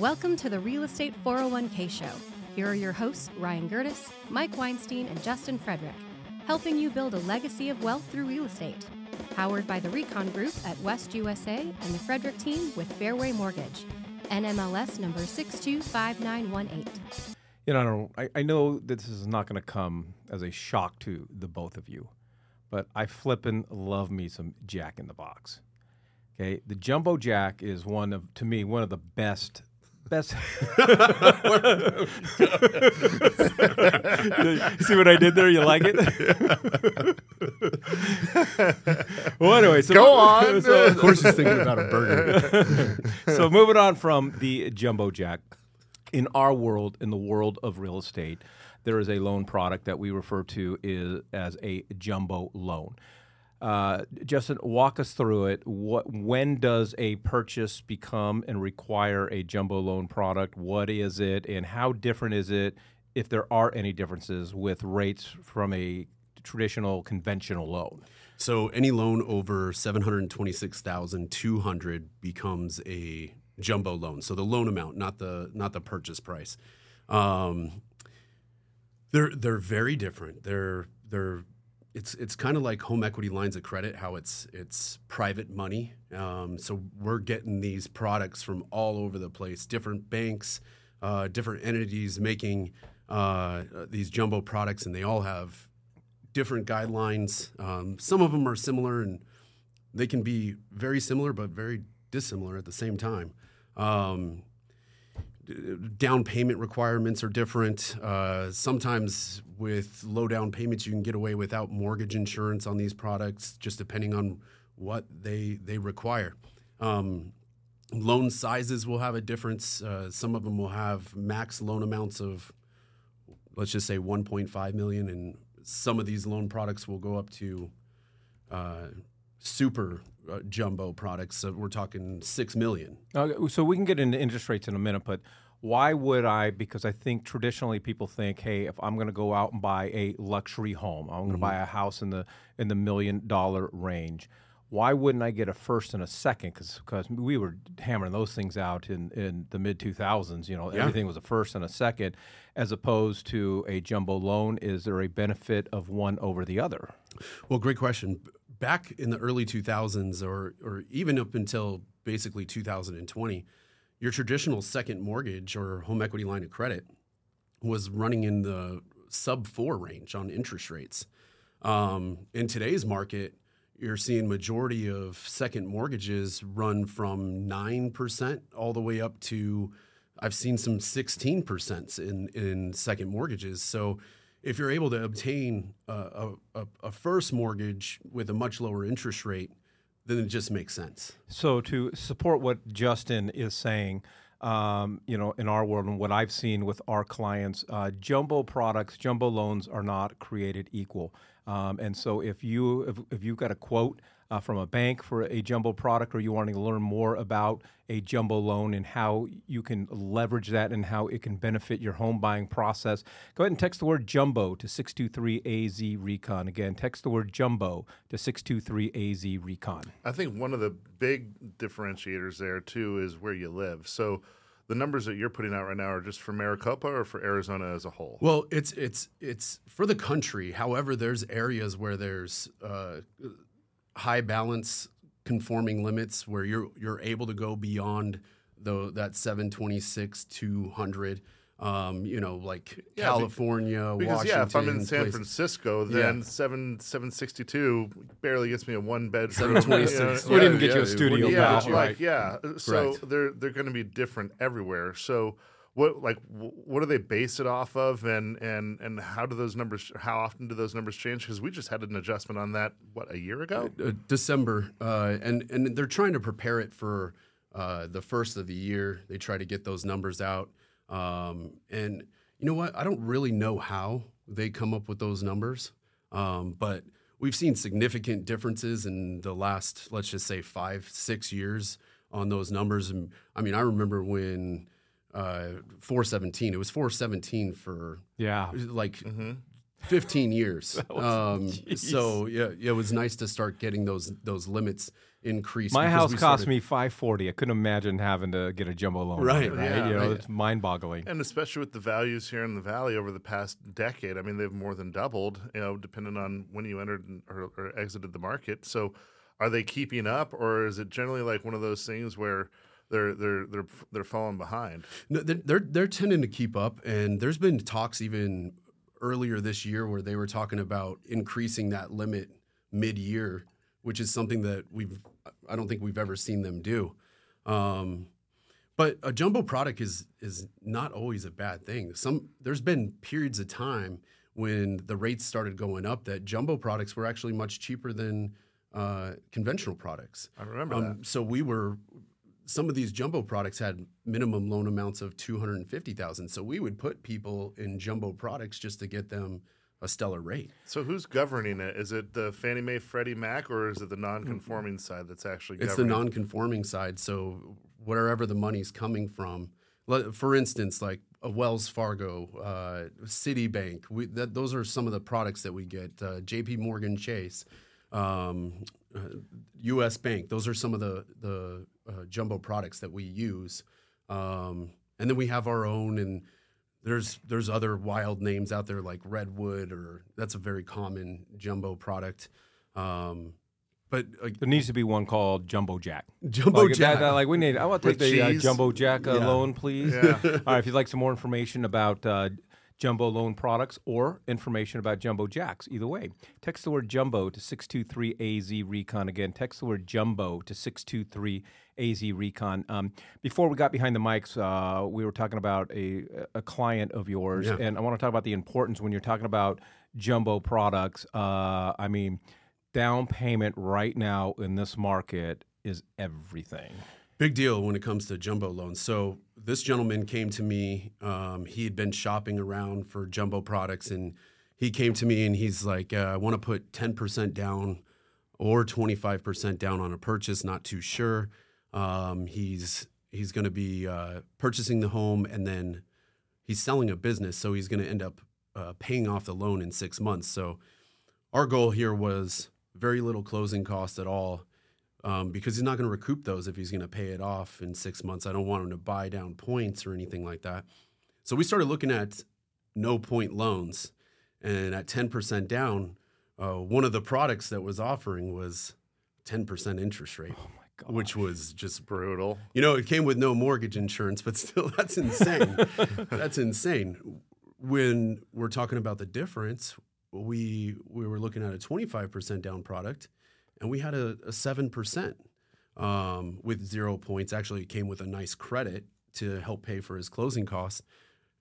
Welcome to the Real Estate 401k Show. Here are your hosts, Ryan Gerdes, Mike Weinstein, and Justin Frederick, helping you build a legacy of wealth through real estate. Powered by the Recon Group at West USA and the Frederick team with Fairway Mortgage. NMLS number 625918. You know, I, I, I know that this is not going to come as a shock to the both of you, but I flippin' love me some Jack in the Box. Okay, the Jumbo Jack is one of, to me, one of the best best. See what I did there? You like it? well, anyway, so Go on. So, of course, he's thinking about a burger. so moving on from the jumbo jack, in our world, in the world of real estate, there is a loan product that we refer to is, as a jumbo loan. Uh, Justin, walk us through it. What, when does a purchase become and require a jumbo loan product? What is it, and how different is it, if there are any differences, with rates from a traditional conventional loan? So any loan over seven hundred twenty-six thousand two hundred becomes a jumbo loan. So the loan amount, not the not the purchase price. Um, they're they're very different. They're they're it's it's kind of like home equity lines of credit, how it's it's private money. Um, so we're getting these products from all over the place, different banks, uh, different entities making uh, these jumbo products, and they all have different guidelines. Um, some of them are similar, and they can be very similar but very dissimilar at the same time. Um, down payment requirements are different. Uh, sometimes with low down payments, you can get away without mortgage insurance on these products, just depending on what they they require. Um, loan sizes will have a difference. Uh, some of them will have max loan amounts of, let's just say 1.5 million, and some of these loan products will go up to uh, super uh, jumbo products. So we're talking six million. Okay, so we can get into interest rates in a minute, but why would I? Because I think traditionally people think, hey, if I'm going to go out and buy a luxury home, I'm going to buy a house in the in the million dollar range. Why wouldn't I get a first and a second? Because we were hammering those things out in, in the mid 2000s. You know, Yeah. everything was a first and a second, as opposed to a jumbo loan. Is there a benefit of one over the other? Well, great question. Back in the early 2000s, or or even up until basically 2020, your traditional second mortgage or home equity line of credit was running in the sub four range on interest rates. Um, in today's market, you're seeing majority of second mortgages run from nine percent all the way up to I've seen some 16 percent in in second mortgages. So if you're able to obtain a, a, a- first mortgage with a much lower interest rate, then it just makes sense. So to support what Justin is saying, um, you know, in our world and what I've seen with our clients, uh, jumbo products, jumbo loans are not created equal. Um, and so if you if, if you've got a quote uh, from a bank for a jumbo product, or you wanting to learn more about a jumbo loan and how you can leverage that and how it can benefit your home buying process, go ahead and text the word jumbo to 623 AZ Recon. Again, text the word jumbo to 623 AZ Recon. I think one of the big differentiators there too is where you live. So the numbers that you're putting out right now are just for Maricopa or for Arizona as a whole. Well, it's it's it's for the country. However, there's areas where there's uh, high balance conforming limits where you're you're able to go beyond the that 726 200 um, you know like Yeah, California because Washington yeah, if I'm in San places. Francisco, Yeah. then seven seven sixty two barely gets me a one bedroom. 726. We didn't get you a studio Yeah, Wow. get you- yeah. So Correct. they're they're going to be different everywhere. So what like what do they base it off of, and and and how do those numbers? How often do those numbers change? Because we just had an adjustment on that what a year ago. uh, December, uh, and and they're trying to prepare it for uh, the first of the year. They try to get those numbers out, um, and you know what? I don't really know how they come up with those numbers, um, but we've seen significant differences in the last, let's just say, five, six years on those numbers. And I mean, I remember when uh, 417, it was 417 for Yeah. like 15 years. Um, so yeah, yeah, it was nice to start getting those those limits increased. My house cost started- me five forty. I couldn't imagine having to get a jumbo loan. Right, right. yeah, you know, right. it's mind boggling. And especially with the values here in the valley over the past decade, I mean, they've more than doubled. You know, depending on when you entered or, or exited the market. So, are they keeping up, or is it generally like one of those things where they're they're they're they're falling behind? No, they're, they're they're tending to keep up, and there's been talks even earlier this year where they were talking about increasing that limit mid-year, which is something that we've I don't think we've ever seen them do. Um, but a jumbo product is is not always a bad thing. Some there's been periods of time when the rates started going up that jumbo products were actually much cheaper than uh, conventional products. I remember Um, so we were some of these jumbo products had minimum loan amounts of 250,000. So we would put people in jumbo products just to get them a stellar rate. So who's governing it? Is it the Fannie Mae, Freddie Mac, or is it the non-conforming side that's actually Governing? It's the non-conforming side. So wherever the money's coming from, for instance, like a Wells Fargo, uh, Citibank, we, that, those are some of the products that we get. Uh, J.P. Morgan Chase, um, uh, U.S. Bank. Those are some of the the uh, jumbo products that we use. Um, and then we have our own, and there's there's other wild names out there like Redwood, or that's a very common jumbo product. Um, but uh, There needs to be one called Jumbo Jack. Jumbo like, Jack. that- like we need. I want to take With the uh. Jumbo Jack uh, Yeah. loan, please. Yeah. All right. If you'd like some more information about uh, Jumbo loan products or information about Jumbo Jacks, either way, text the word Jumbo to six two three AZ Recon. Again, text the word Jumbo to six two three AZ Recon. Um, before we got behind the mics, uh, we were talking about a a client of yours, Yeah. and I want to talk about the importance when you're talking about jumbo products. Uh, I mean down payment right now in this market is everything. Big deal when it comes to jumbo loans. So this gentleman came to me. Um, he had been shopping around for jumbo products, and he came to me and he's like, uh, "I want to put ten percent down or twenty five percent down on a purchase. Not too sure. Um, he's he's going to be uh, purchasing the home, and then he's selling a business, so he's going to end up uh, paying off the loan in six months. So our goal here was very little closing cost at all um, because he's not going to recoup those if he's going to pay it off in six months. I don't want him to buy down points or anything like that. So we started looking at no point loans, and at ten percent down, uh, one of the products that was offering was ten percent interest rate, which was just brutal. you know, it came with no mortgage insurance, but still, that's insane. that's insane. When we're talking about the difference, we we were looking at a 25% down product, and we had a, a 7% um, with zero points. Actually, it came with a nice credit to help pay for his closing costs.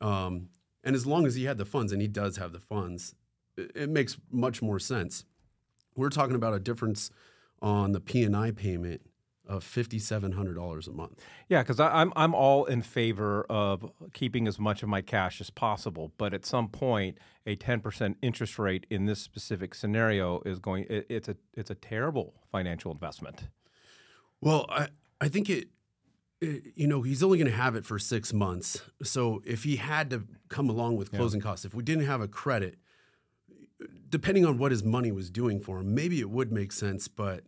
Um, and as long as he had the funds, and he does have the funds, it, it makes much more sense. We're talking about a difference on the P and I payment of fifty seven hundred dollars a month. Yeah, because I'm I'm all in favor of keeping as much of my cash as possible, but at some point, a 10% interest rate in this specific scenario is going. It, it's a it's a terrible financial investment. Well, I I think it, it you know he's only going to have it for six months. So if he had to come along with closing costs, if we didn't have a credit, depending on what his money was doing for him, maybe it would make sense. But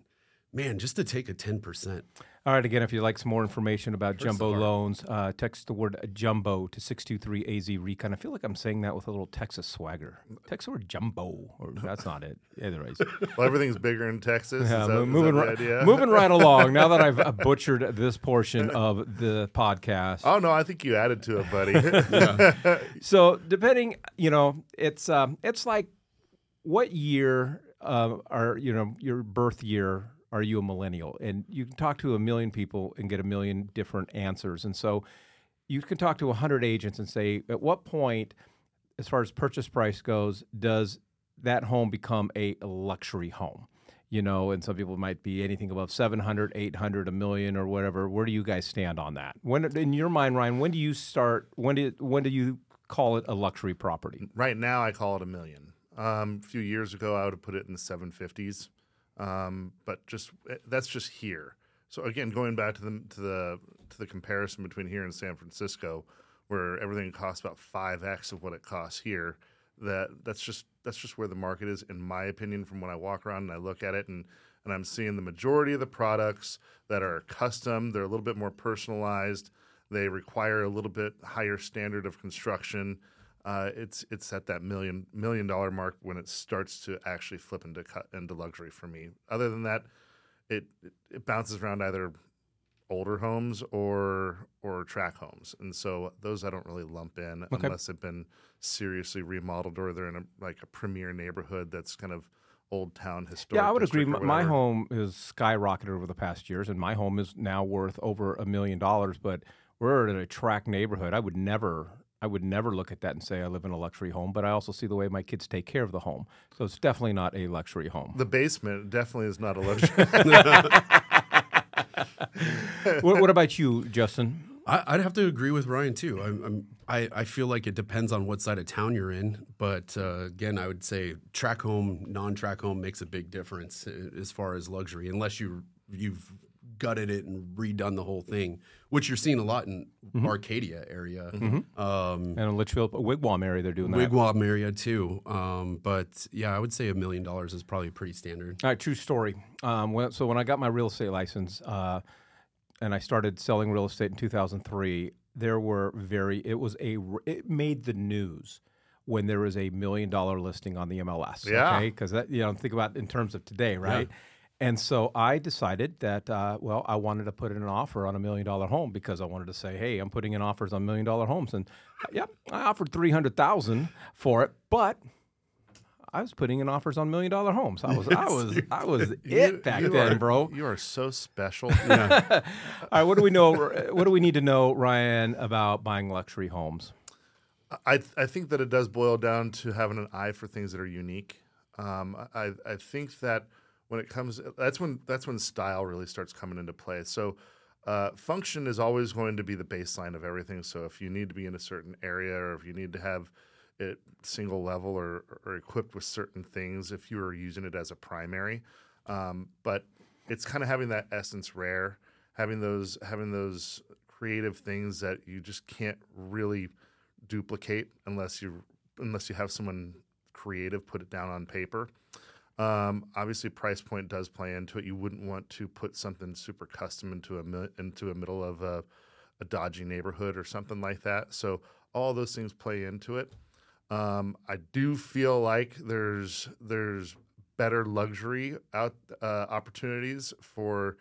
man, just to take a ten percent. All right, again, if you'd like some more information about jumbo loans, uh, text the word jumbo to 623 AZ Recon. I feel like I'm saying that with a little Texas swagger. Text the word jumbo, or that's not it. Anyways. Well, everything's bigger in Texas. Yeah, is that, mo- is moving, that right, the idea? moving right along. Now that I've uh, butchered this portion of the podcast, Oh no, I think you added to it, buddy. so depending, you know, it's um, it's like what year uh, are you know your birth year are you a millennial? And you can talk to a million people and get a million different answers. And so you can talk to a hundred agents and say, at what point, as far as purchase price goes, does that home become a luxury home? You know, and some people might be anything above 700, 800, a million or whatever. Where do you guys stand on that? When in your mind, Ryan, when do you start when do when do you call it a luxury property? right now, I call it a million. Um, a few years ago, I would have put it in the 750s, um, but just eh, that's just here. So again, going back to the to the to the comparison between here and San Francisco, where everything costs about five x of what it costs here. that that's just that's just where the market is, in my opinion, from when I walk around and I look at it and and I'm seeing the majority of the products that are custom. They're a little bit more personalized. They require a little bit higher standard of construction. Uh, it's it's at that million million dollar mark when it starts to actually flip into cut into luxury for me. Other than that, it it bounces around either older homes or or track homes, and so those I don't really lump in Okay. unless they've been seriously remodeled or they're in a like a premier neighborhood that's kind of old town historic. Yeah, I would agree. My, or my whatever. home is skyrocketed over the past years, and my home is now worth over a million dollars. But we're in a track neighborhood. I would never, I would never look at that and say I live in a luxury home. But I also see the way my kids take care of the home, so it's definitely not a luxury home. The basement definitely is not a luxury. what, what about you, Justin? I, I'd have to agree with Ryan too. I'm, I'm, I, I feel like it depends on what side of town you're in, but uh, again, I would say track home, non-track home makes a big difference uh, as far as luxury, unless you you've gutted it and redone the whole thing, which you're seeing a lot in Arcadia area, um, And in Litchfield, Wigwam area, they're doing that. Wigwam area too. Um, but yeah, I would say a million dollars is probably pretty standard. All right, true story. Um, when, so when I got my real estate license uh, and I started selling real estate in 2003, there were very. It was a It made the news when there was a million dollar listing on the MLS. Yeah. Okay, because that you know think about in terms of today, right? And so I decided that uh, well, I wanted to put in an offer on a million dollar home because I wanted to say, hey, I'm putting in offers on million dollar homes, and uh, yeah, I offered three hundred thousand for it, but I was putting in offers on million dollar homes. I was, I was, I was it back You then, are- bro. You are so special. All right, what do we know? What do we need to know, Ryan, about buying luxury homes? I I think that it does boil down to having an eye for things that are unique. Um, I I think that when it comes, that's when that's when style really starts coming into play. So. Uh, function is always going to be the baseline of everything. So if you need to be in a certain area, or if you need to have it single level or, or equipped with certain things, if you are using it as a primary, um, but it's kind of having that essence rare, having those having those creative things that you just can't really duplicate unless you unless you have someone creative put it down on paper. Um, obviously, price point does play into it. You wouldn't want to put something super custom into a mi- into a middle of a, a dodgy neighborhood or something like that. So all those things play into it. Um, I do feel like there's there's better luxury out uh, opportunities for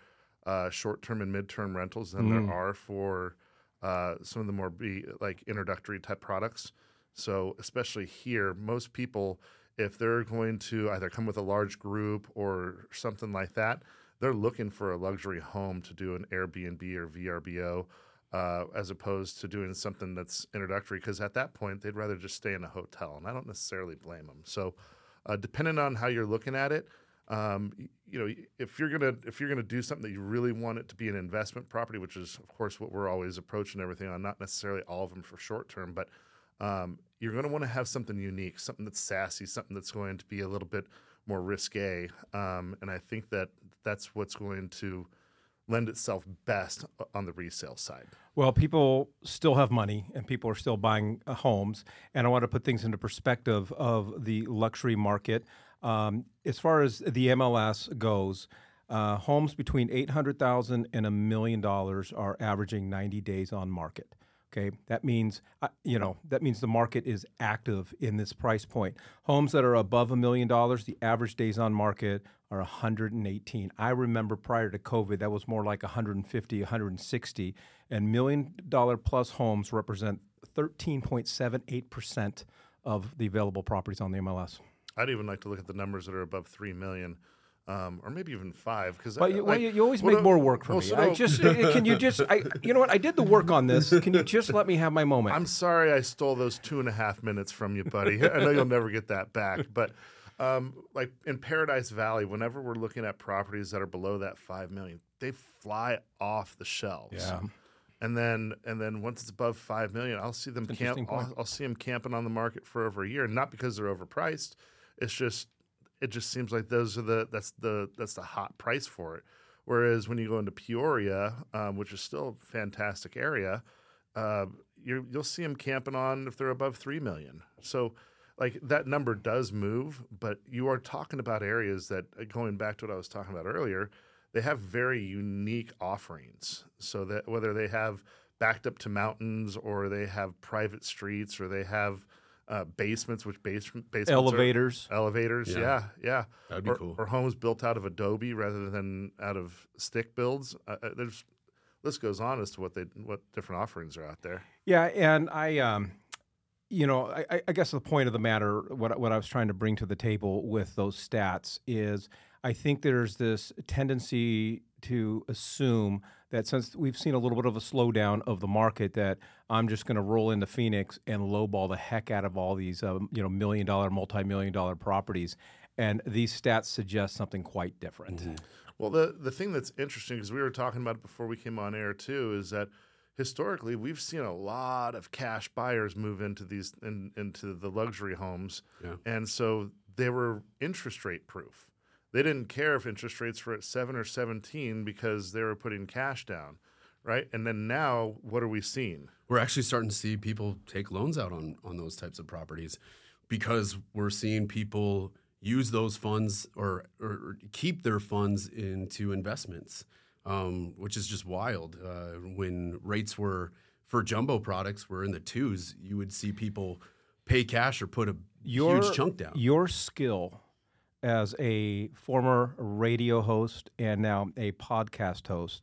uh, short term and mid term rentals than there are for uh, some of the more be like introductory type products. So especially here, most people, if they're going to either come with a large group or something like that, they're looking for a luxury home to do an Airbnb or VRBO. Uh, as opposed to doing something that's introductory, because at that point they'd rather just stay in a hotel, and I don't necessarily blame them. So, uh, depending on how you're looking at it, um, you know, if you're gonna if you're gonna do something that you really want it to be an investment property, which is of course what we're always approaching everything on, not necessarily all of them for short term, but um, you're going to want to have something unique, something that's sassy, something that's going to be a little bit more risque, um, and I think that that's what's going to lend itself best on the resale side. Well, people still have money and people are still buying uh, homes. And I want to put things into perspective of the luxury market. Um, as far as the MLS goes, uh, homes between 800,000 and a million dollars are averaging 90 days on market. Okay, that means uh, you know that means the market is active in this price point. Homes that are above a million dollars, the average days on market are 118. I remember prior to COVID, that was more like 150, 160, and million dollar plus homes represent 13.78 percent of the available properties on the MLS. I'd even like to look at the numbers that are above three million, um, or maybe even five. Because Well, you, well, you, always make more work for me. I just uh, can you just I you know what I did the work on this. Can you just let me have my moment? I'm sorry I stole those two and a half minutes from you, buddy. I know you'll never get that back. But um, like in Paradise Valley, whenever we're looking at properties that are below that five million, they fly off the shelves. Yeah. And then and then once it's above five million, I'll see them camp. I'll. I'll see them camping on the market for over a year, and not because they're overpriced. It's just it just seems like those are the that's the that's the hot price for it. Whereas when you go into Peoria, um, which is still a fantastic area, uh, you you'll see them camping on if they're above three million. So, like that number does move, but you are talking about areas that, uh, going back to what I was talking about earlier, they have very unique offerings. So that whether they have backed up to mountains or they have private streets or they have uh, basements, which base, basements are- Elevators. elevators, Yeah. yeah, yeah, That'd be or, cool. or homes built out of adobe rather than out of stick builds. Uh, uh, there's list goes on as to what they what different offerings are out there. Yeah, and I, um, you know, I- I, I guess the point of the matter, what what I was trying to bring to the table with those stats is, I think there's this tendency to assume that since we've seen a little bit of a slowdown of the market, that I'm just going to roll into Phoenix and lowball the heck out of all these, um, you know, million dollar, multi million dollar properties, and these stats suggest something quite different. Well, the the thing that's interesting because we were talking about it before we came on air too is that historically we've seen a lot of cash buyers move into these in, into the luxury homes, Yeah. and so they were interest rate proof. They didn't care if interest rates were at seven or seventeen because they were putting cash down, right? And then now, what are we seeing? We're actually starting to see people take loans out on on those types of properties because we're seeing people use those funds or, or, or keep their funds into investments, um, which is just wild. Uh, when rates were for jumbo products were in the twos, you would see people pay cash or put a huge chunk down. Your skill as a former radio host and now a podcast host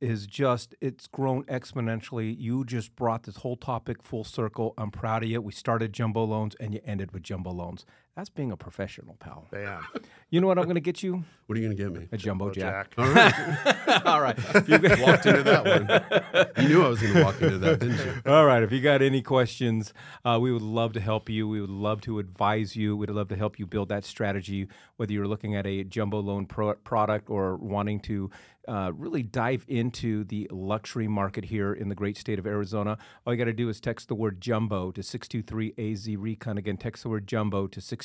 is just it's grown exponentially. You just brought this whole topic full circle. I'm proud of you. We started jumbo loans and you ended with jumbo loans. That's being a professional, pal. Bam, You know what I'm going to get you? What are you going to get me? A jumbo Oh, jack. Jack. All right, All right. If you got- walked into that one. You knew I was going to walk into that, didn't you? All right. If you got any questions, uh, we would love to help you. We would love to advise you. We'd love to help you build that strategy, whether you're looking at a jumbo loan pro- product or wanting to uh, really dive into the luxury market here in the great state of Arizona. All you got to do is text the word jumbo to 623 AZ Recon. Again, text the word jumbo to 623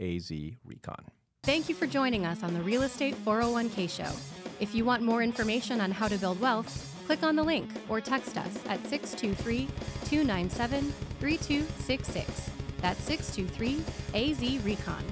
AZ Recon. Thank you for joining us on the Real Estate 401k Show. If you want more information on how to build wealth, click on the link or text us at 623 297 3266. That's 623 AZ Recon.